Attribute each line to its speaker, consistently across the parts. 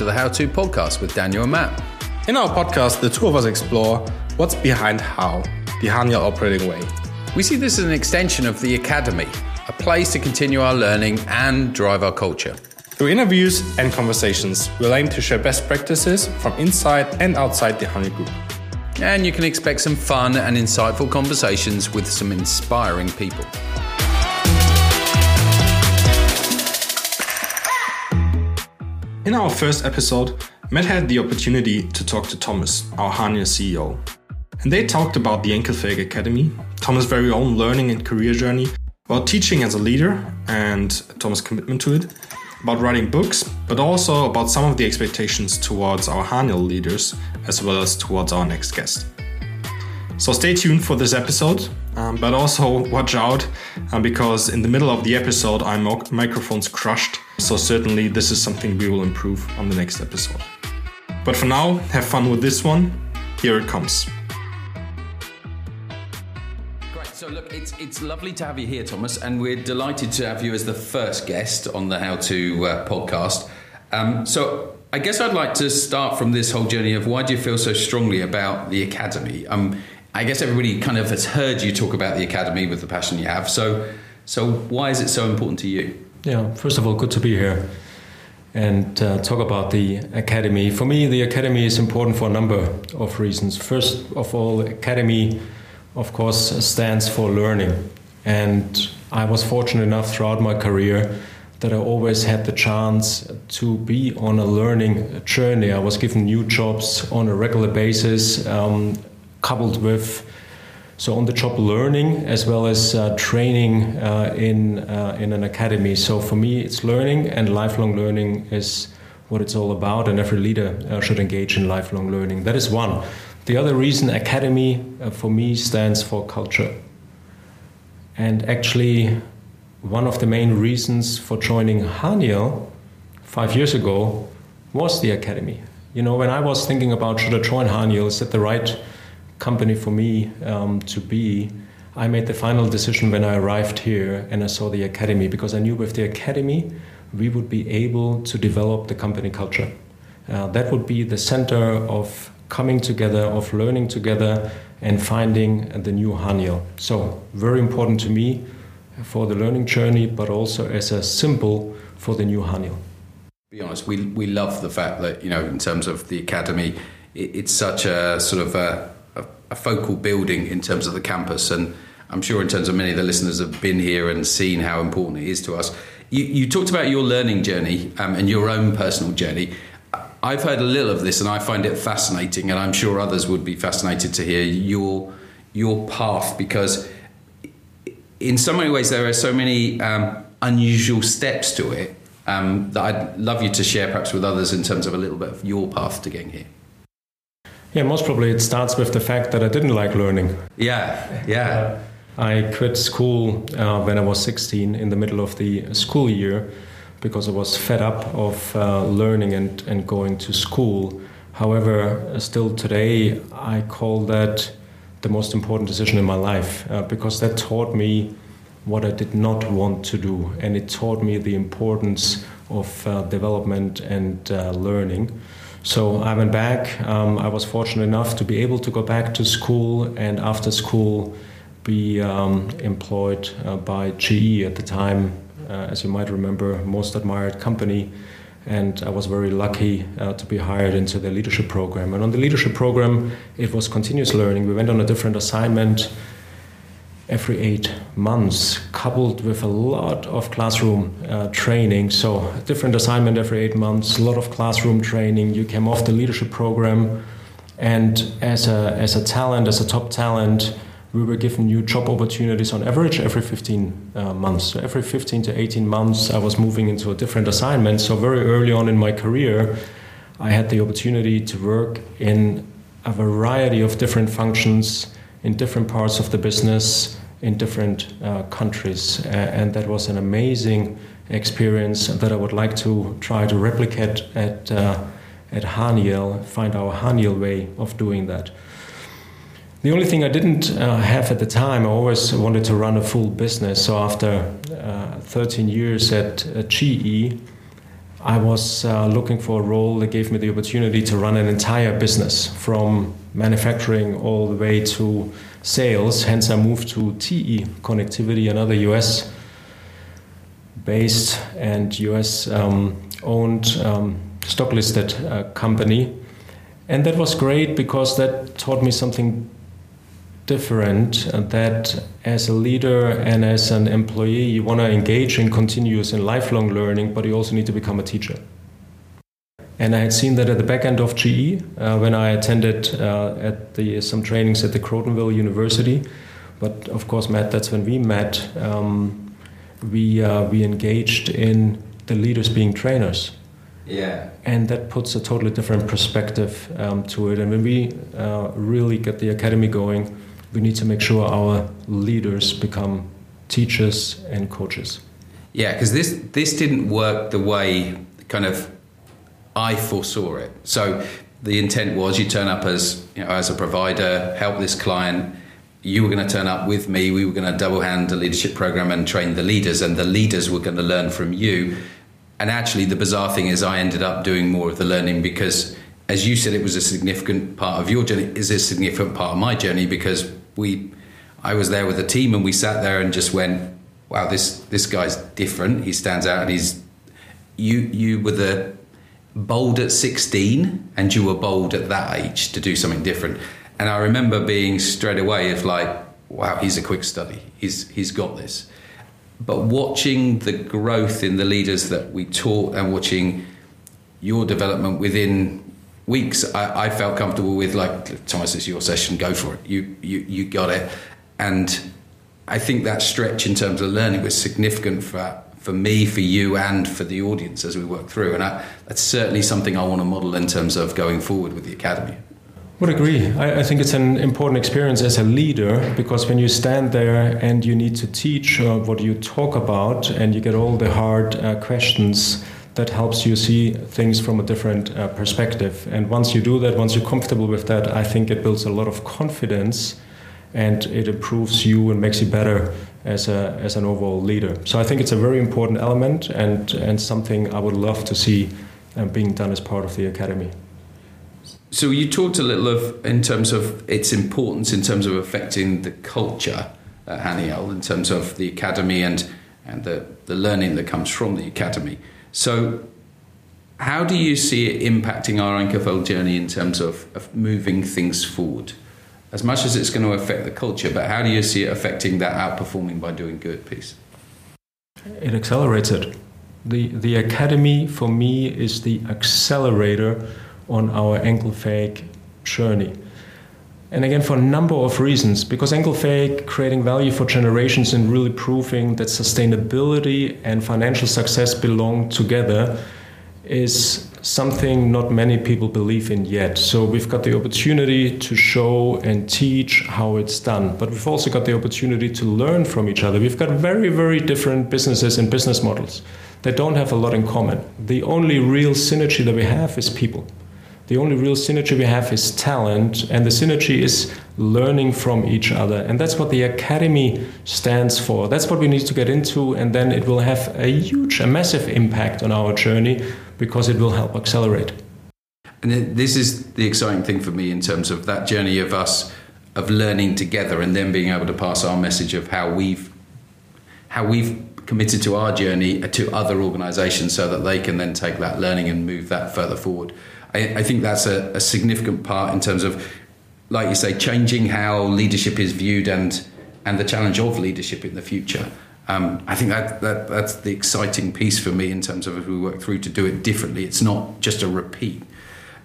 Speaker 1: to the How To podcast with Daniel and Matt.
Speaker 2: In our podcast, the two of us explore what's behind how, the Haniel operating way.
Speaker 1: We see this as an extension of the Academy, a place to continue our learning and drive our culture.
Speaker 2: Through interviews and conversations, we'll aim to share best practices from inside and outside the Haniel Group.
Speaker 1: And you can expect some fun and insightful conversations with some inspiring people.
Speaker 2: In our first episode, Matt had the opportunity to talk to Thomas, our Haniel CEO. And they talked about the Enkelfähig Academy, Thomas' very own learning and career journey, about teaching as a leader and Thomas' commitment to it, about writing books, but also about some of the expectations towards our Haniel leaders as well as towards our next guest. So stay tuned for this episode, um, but also watch out um, because in the middle of the episode, our microphone's crushed. So certainly, this is something we will improve on the next episode. But for now, have fun with this one. Here it comes.
Speaker 1: Great. So look, it's it's lovely to have you here, Thomas, and we're delighted to have you as the first guest on the How to uh, podcast. Um, so I guess I'd like to start from this whole journey of why do you feel so strongly about the academy? Um, I guess everybody kind of has heard you talk about the academy with the passion you have. So, so why is it so important to you?
Speaker 3: Yeah, first of all, good to be here and uh, talk about the academy. For me, the academy is important for a number of reasons. First of all, academy, of course, stands for learning, and I was fortunate enough throughout my career that I always had the chance to be on a learning journey. I was given new jobs on a regular basis. Um, coupled with so on the job learning as well as uh, training uh, in uh, in an academy. So for me, it's learning and lifelong learning is what it's all about, and every leader uh, should engage in lifelong learning. That is one. The other reason, academy uh, for me stands for culture, and actually, one of the main reasons for joining Haniel five years ago was the academy. You know, when I was thinking about should I join Haniel, is it the right company for me um, to be, I made the final decision when I arrived here and I saw the academy because I knew with the academy we would be able to develop the company culture. Uh, that would be the center of coming together, of learning together, and finding the new Haniel. So, very important to me for the learning journey, but also as a symbol for the new Haniel.
Speaker 1: Be honest, we, we love the fact that, you know, in terms of the academy, it, it's such a sort of a a focal building in terms of the campus. And I'm sure in terms of many of the listeners have been here and seen how important it is to us. You, you talked about your learning journey um, and your own personal journey. I've heard a little of this and I find it fascinating, and I'm sure others would be fascinated to hear your your path because in so many ways there are so many um, unusual steps to it um, that I'd love you to share perhaps with others in terms of a little bit of your path to getting here.
Speaker 3: Yeah, most probably it starts with the fact that I didn't like learning.
Speaker 1: Yeah, yeah.
Speaker 3: Uh, I quit school uh, when I was 16 in the middle of the school year because I was fed up of uh, learning and, and going to school. However, still today, I call that the most important decision in my life uh, because that taught me what I did not want to do and it taught me the importance of uh, development and uh, learning. So I went back. Um, I was fortunate enough to be able to go back to school and after school be um, employed uh, by GE at the time, uh, as you might remember, most admired company. And I was very lucky uh, to be hired into the leadership program. And on the leadership program, it was continuous learning. We went on a different assignment every eight months, coupled with a lot of classroom uh, training. So, different assignment every eight months, a lot of classroom training. You came off the leadership program, and as a, as a talent, as a top talent, we were given new job opportunities on average every 15 uh, months. So, every 15 to 18 months, I was moving into a different assignment. So, very early on in my career, I had the opportunity to work in a variety of different functions in different parts of the business in different uh, countries. Uh, and that was an amazing experience that I would like to try to replicate at, uh, at Haniel, find our Haniel way of doing that. The only thing I didn't uh, have at the time, I always wanted to run a full business. So after uh, 13 years at, at GE, I was uh, looking for a role that gave me the opportunity to run an entire business from manufacturing all the way to sales. Hence, I moved to TE Connectivity, another US based and US um, owned um, stock listed uh, company. And that was great because that taught me something different uh, that as a leader and as an employee you want to engage in continuous and lifelong learning but you also need to become a teacher and i had seen that at the back end of ge uh, when i attended uh, at the some trainings at the crotonville university but of course matt that's when we met um, we uh, we engaged in the leaders being trainers
Speaker 1: yeah.
Speaker 3: And that puts a totally different perspective um, to it. And when we uh, really get the academy going, we need to make sure our leaders become teachers and coaches.
Speaker 1: Yeah, because this this didn't work the way kind of I foresaw it. So the intent was you turn up as you know as a provider, help this client. You were going to turn up with me. We were going to double hand the leadership program and train the leaders, and the leaders were going to learn from you. And actually, the bizarre thing is, I ended up doing more of the learning because, as you said, it was a significant part of your journey. Is a significant part of my journey because we I was there with the team and we sat there and just went, wow, this this guy's different. He stands out and he's you you were the bold at 16 and you were bold at that age to do something different. And I remember being straight away of like, wow, he's a quick study. He's he's got this. But watching the growth in the leaders that we taught and watching your development within weeks, I, I, felt comfortable with like Thomas, it's your session, go for it. You you you got it, and I think that stretch in terms of learning was significant for for me, for you, and for the audience as we work through. And I, that's certainly something I want to model in terms of going forward with the academy.
Speaker 3: Would agree. I, I, think it's an important experience as a leader because when you stand there and you need to teach uh, what you talk about and you get all the hard uh, questions that helps you see things from a different uh, perspective. And once you do that, once you're comfortable with that, I think it builds a lot of confidence and it improves you and makes you better as, a, as an overall leader. So I think it's a very important element and, and something I would love to see uh, being done as part of the academy.
Speaker 1: So you talked a little of in terms of its importance in terms of affecting the culture at Haniel, in terms of the academy and and the, the learning that comes from the academy. So, how do you see it impacting our Enkelfähig journey in terms of, of moving things forward? As much as it's going to affect the culture, but how do you see it affecting that outperforming by doing good piece?
Speaker 3: It accelerates it. The, the academy for me is the accelerator on our Enkelfähig journey. And again, for a number of reasons, because Enkelfähig creating value for generations and really proving that sustainability and financial success belong together is something not many people believe in yet. So we've got the opportunity to show and teach how it's done, but we've also got the opportunity to learn from each other. We've got very, very different businesses and business models that don't have a lot in common. The only real synergy that we have is people. The only real synergy we have is talent, and the synergy is learning from each other. And that's what the academy stands for. That's what we need to get into, and then it will have a huge, a massive impact on our journey because it will help accelerate.
Speaker 1: And this is the exciting thing for me in terms of that journey of us of learning together and then being able to pass our message of how we've how we've committed to our journey uh, to other organizations so that they can then take that learning and move that further forward. I, I think that's a, a, significant part in terms of, like you say, changing how leadership is viewed and and the challenge of leadership in the future. Um, I think that, that that's the exciting piece for me in terms of as we work through to do it differently. It's not just a repeat.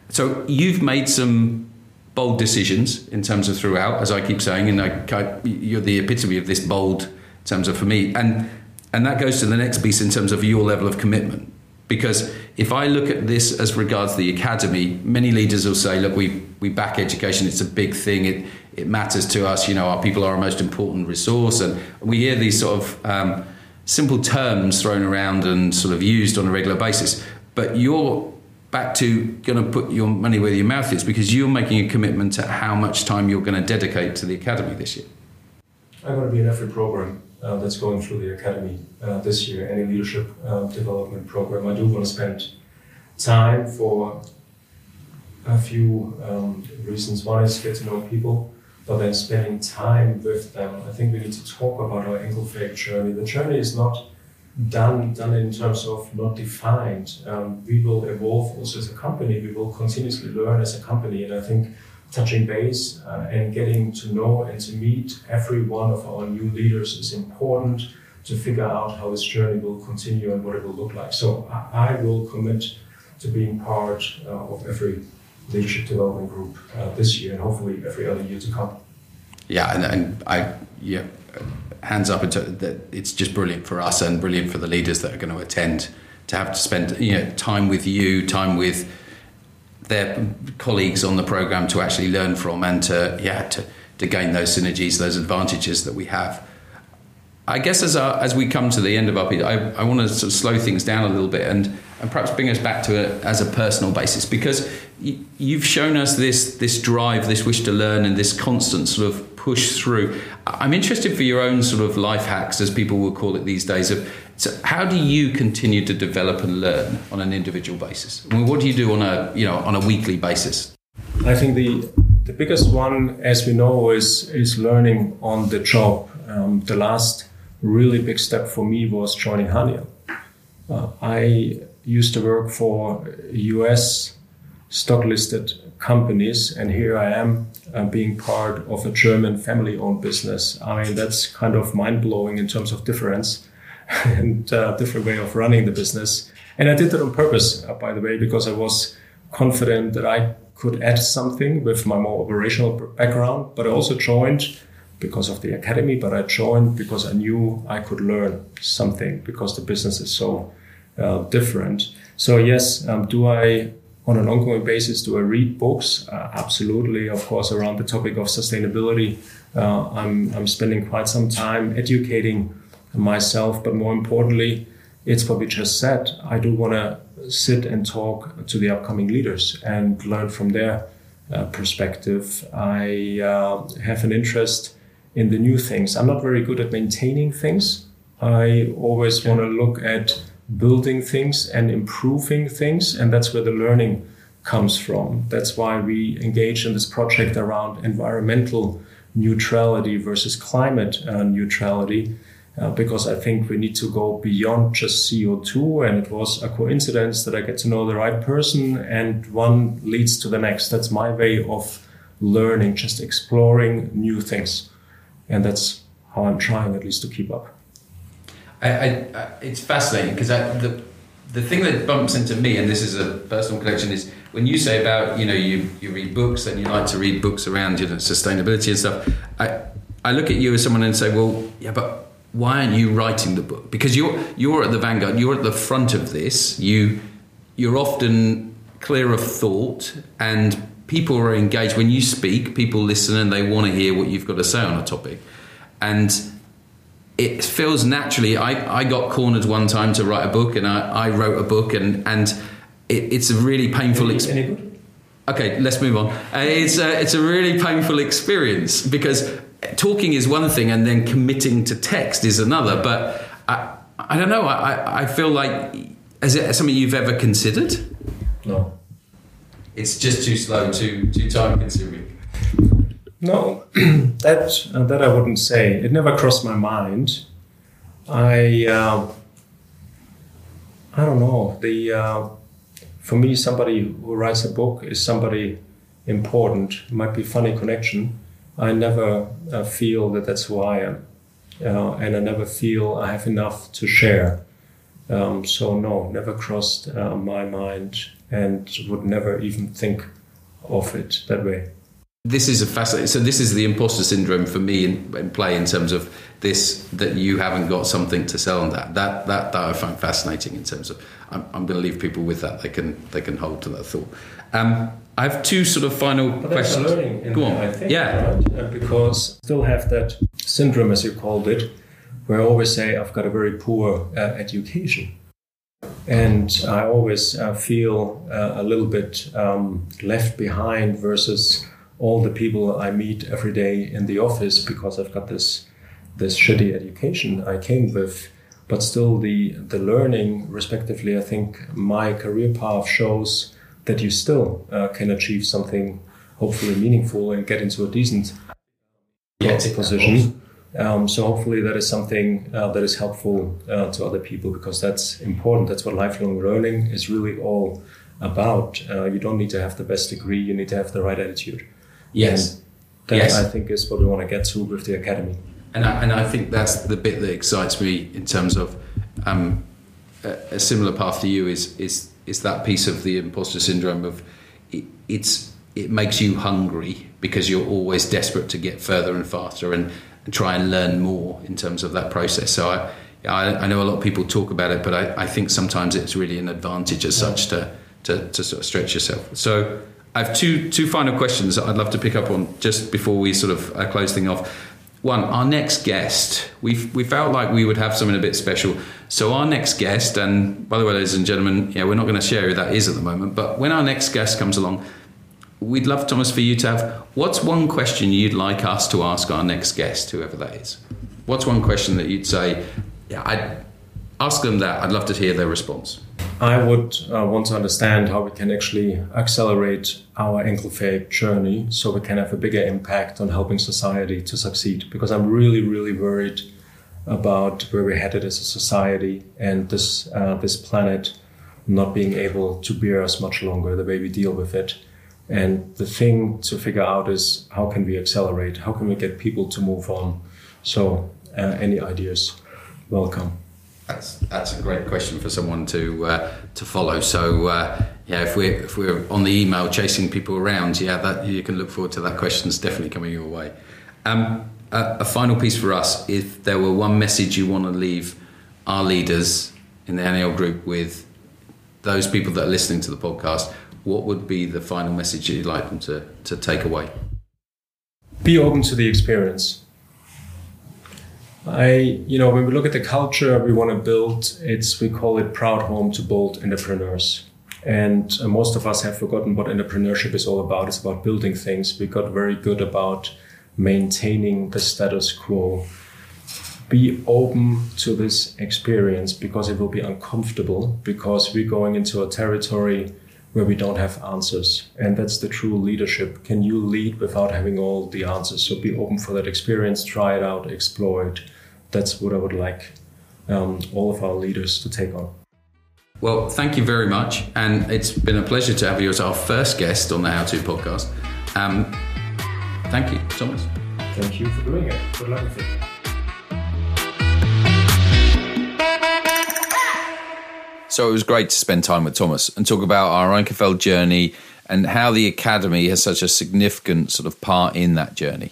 Speaker 1: So you've made some bold decisions in terms of throughout, as I keep saying, and I, you're the epitome of this bold in terms of for me, and and that goes to the next piece in terms of your level of commitment. Because if I look at this as regards the academy, many leaders will say, look, we, we back education, it's a big thing, it, it matters to us, you know, our people are our most important resource. And we hear these sort of um, simple terms thrown around and sort of used on a regular basis. But you're back to going to put your money where your mouth is because you're making a commitment to how much time you're going to dedicate to the academy this year.
Speaker 3: I'm going to be in every program uh, that's going through the academy uh, this year, any leadership uh, development program, I do want to spend time for a few um, reasons. One is get to know people, but then spending time with them. I think we need to talk about our Enkelfähig journey. The journey is not done done in terms of not defined. Um, we will evolve also as a company. We will continuously learn as a company, and I think touching base uh, and getting to know and to meet every one of our new leaders is important to figure out how this journey will continue and what it will look like. So I, I will commit to being part uh, of every leadership development group uh, this year and hopefully every other year to come.
Speaker 1: Yeah, and, and I yeah, hands up. It's just brilliant for us and brilliant for the leaders that are going to attend to have to spend you know time with you, time with their colleagues on the program to actually learn from and to yeah to, to gain those synergies, those advantages that we have. I guess as our, as we come to the end of our I, I want to sort of slow things down a little bit and, and perhaps bring us back to it as a personal basis because you've shown us this this drive, this wish to learn, and this constant sort of push through. I'm interested for your own sort of life hacks, as people will call it these days. Of so, how do you continue to develop and learn on an individual basis? I mean, what do you do on a you know on a weekly basis?
Speaker 3: I think the the biggest one, as we know, is is learning on the job. Um, the last really big step for me was joining Haniel. Uh, I used to work for US stock listed companies, and here I am uh, being part of a German family owned business. I mean, that's kind of mind blowing in terms of difference and uh, different way of running the business. And I did that on purpose, uh, by the way, because I was confident that I could add something with my more operational background, but I also joined because of the academy, but I joined because I knew I could learn something because the business is so uh, different. So yes, um, do I on an ongoing basis do I read books? Uh, absolutely, of course, around the topic of sustainability. Uh, I'm I'm spending quite some time educating myself, but more importantly, it's what we just said. I do want to sit and talk to the upcoming leaders and learn from their uh, perspective. I uh, have an interest in the new things. I'm not very good at maintaining things. I always want to look at building things and improving things, and that's where the learning comes from. That's why we engage in this project around environmental neutrality versus climate uh, neutrality. Uh, because I think we need to go beyond just CO2. And it was a coincidence that I get to know the right person and one leads to the next. That's my way of learning, just exploring new things and that's how I'm trying at least to keep up.
Speaker 1: I, I, it's fascinating because the the thing that bumps into me, and this is a personal connection, is when you say about you know you, you read books and you like to read books around you know sustainability and stuff. I I look at you as someone and say, well, yeah, but why aren't you writing the book? Because you're you're at the vanguard, you're at the front of this. You you're often clear of thought and people are engaged. When you speak, people listen and they want to hear what you've got to say on a topic. And it feels naturally. I, I got cornered one time to write a book, and I, I wrote a book, and, and it, it's a really painful experience. Okay, let's move on. Uh, it's, a, it's a really painful experience because talking is one thing, and then committing to text is another. But I, I don't know. I, I feel like, is it something you've ever considered?
Speaker 3: No
Speaker 1: it's just too slow, too too time consuming.
Speaker 3: No, that uh, that I wouldn't say. It never crossed my mind. I uh, I don't know. The uh, for me, somebody who writes a book is somebody important. It might be funny connection. I never uh, feel that that's who I am, uh, and I never feel I have enough to share. Um, so no, never crossed uh, my mind and would never even think of it that way.
Speaker 1: This is a fascinating. So this is the imposter syndrome for me in, in, play in terms of this that you haven't got something to sell on that. That that, that I find fascinating in terms of. I'm, I'm going to leave people with that. They can they can hold to that thought. Um, I have two sort of final
Speaker 3: but
Speaker 1: questions.
Speaker 3: Go on. I think, yeah. Right? Uh, because still have that syndrome, as you called it, where I always say I've got a very poor uh, education. And I always uh, feel uh, a little bit um, left behind versus all the people I meet every day in the office because I've got this this shitty education I came with, but still the the learning, respectively, I think my career path shows that you still uh, can achieve something hopefully meaningful and get into a decent
Speaker 1: Yes,
Speaker 3: position. Um, so hopefully that is something uh, that is helpful uh, to other people because that's important. That's what lifelong learning is really all about. Uh, you don't need to have the best degree; you need to have the right attitude.
Speaker 1: Yes.
Speaker 3: That
Speaker 1: Yes.
Speaker 3: I think is what we want to get to with the academy.
Speaker 1: And I, and I think that's the bit that excites me in terms of um, a, a similar path to you is is is that piece of the imposter syndrome of it, it's it makes you hungry because you're always desperate to get further and faster and, and try and learn more in terms of that process. So I, I I know a lot of people talk about it, but I, I think sometimes it's really an advantage as such to, to to sort of stretch yourself. So I have two two final questions that I'd love to pick up on just before we sort of uh, close thing off. One, our next guest, we we felt like we would have something a bit special. So our next guest, and by the way, ladies and gentlemen, yeah, we're not going to share who that is at the moment, but when our next guest comes along, we'd love Thomas for you to have. What's one question you'd like us to ask our next guest, whoever that is? What's one question that you'd say, yeah, I'd ask them that. I'd love to hear their response.
Speaker 3: I would uh, want to understand how we can actually accelerate our Enkelfähig journey so we can have a bigger impact on helping society to succeed. Because I'm really, really worried about where we're headed as a society and this uh, this planet not being able to bear us much longer, the way we deal with it. And the thing to figure out is how can we accelerate? How can we get people to move on? So, uh, any ideas? Welcome.
Speaker 1: That's that's a great question for someone to uh, to follow. So uh, yeah, if we're if we're on the email chasing people around, yeah, that you can look forward to that question's definitely coming your way. Um, a, a final piece for us: if there were one message you want to leave our leaders in the Haniel group with those people that are listening to the podcast, what would be the final message you'd like them to to take away?
Speaker 3: be open to the experience. I, you know, when we look at the culture we want to build, it's we call it proud home to bold entrepreneurs. And uh, most of us have forgotten what entrepreneurship is all about. It's about building things. We got very good about maintaining the status quo. Be open to this experience because it will be uncomfortable because we're going into a territory where we don't have answers. And that's the true leadership. Can you lead without having all the answers? So be open for that experience, try it out, explore it. That's what I would like um, all of our leaders to take on.
Speaker 1: Well, thank you very much, and it's been a pleasure to have you as our first guest on the How To podcast. Um, thank you, Thomas.
Speaker 3: Thank you for doing it. Good luck with it.
Speaker 1: So it was great to spend time with Thomas and talk about our Enkelfähig journey and how the academy has such a significant sort of part in that journey.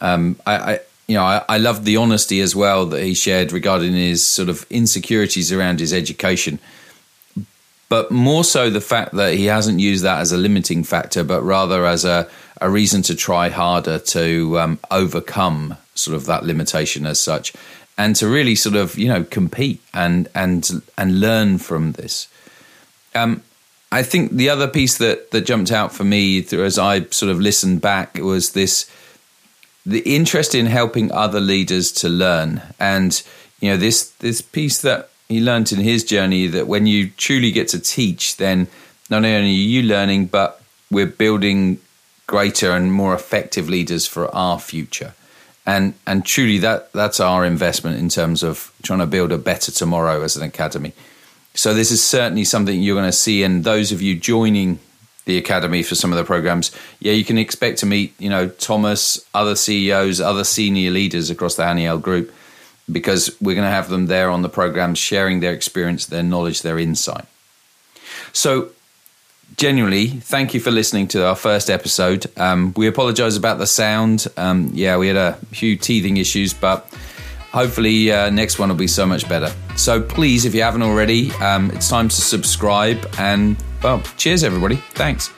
Speaker 1: Um, I, I, you know, I, I loved the honesty as well that he shared regarding his sort of insecurities around his education, but more so the fact that he hasn't used that as a limiting factor, but rather as a, a reason to try harder to um, overcome sort of that limitation as such, and to really sort of you know compete and and and learn from this. Um, I think the other piece that that jumped out for me as I sort of listened back was this the interest in helping other leaders to learn. And you know this this piece that he learned in his journey that when you truly get to teach then not only are you learning but we're building greater and more effective leaders for our future. And and truly that that's our investment in terms of trying to build a better tomorrow as an academy. So this is certainly something you're going to see. And those of you joining the academy for some of the programs. Yeah you can expect to meet you know thomas other ceos other senior leaders across the haniel group because we're going to have them there on the program, sharing their experience their knowledge their insight. So genuinely thank you for listening to our first episode. Um, we apologize about the sound. Um, yeah we had a few teething issues but hopefully uh, next one will be so much better. So please if you haven't already um, it's time to subscribe and well cheers everybody. Thanks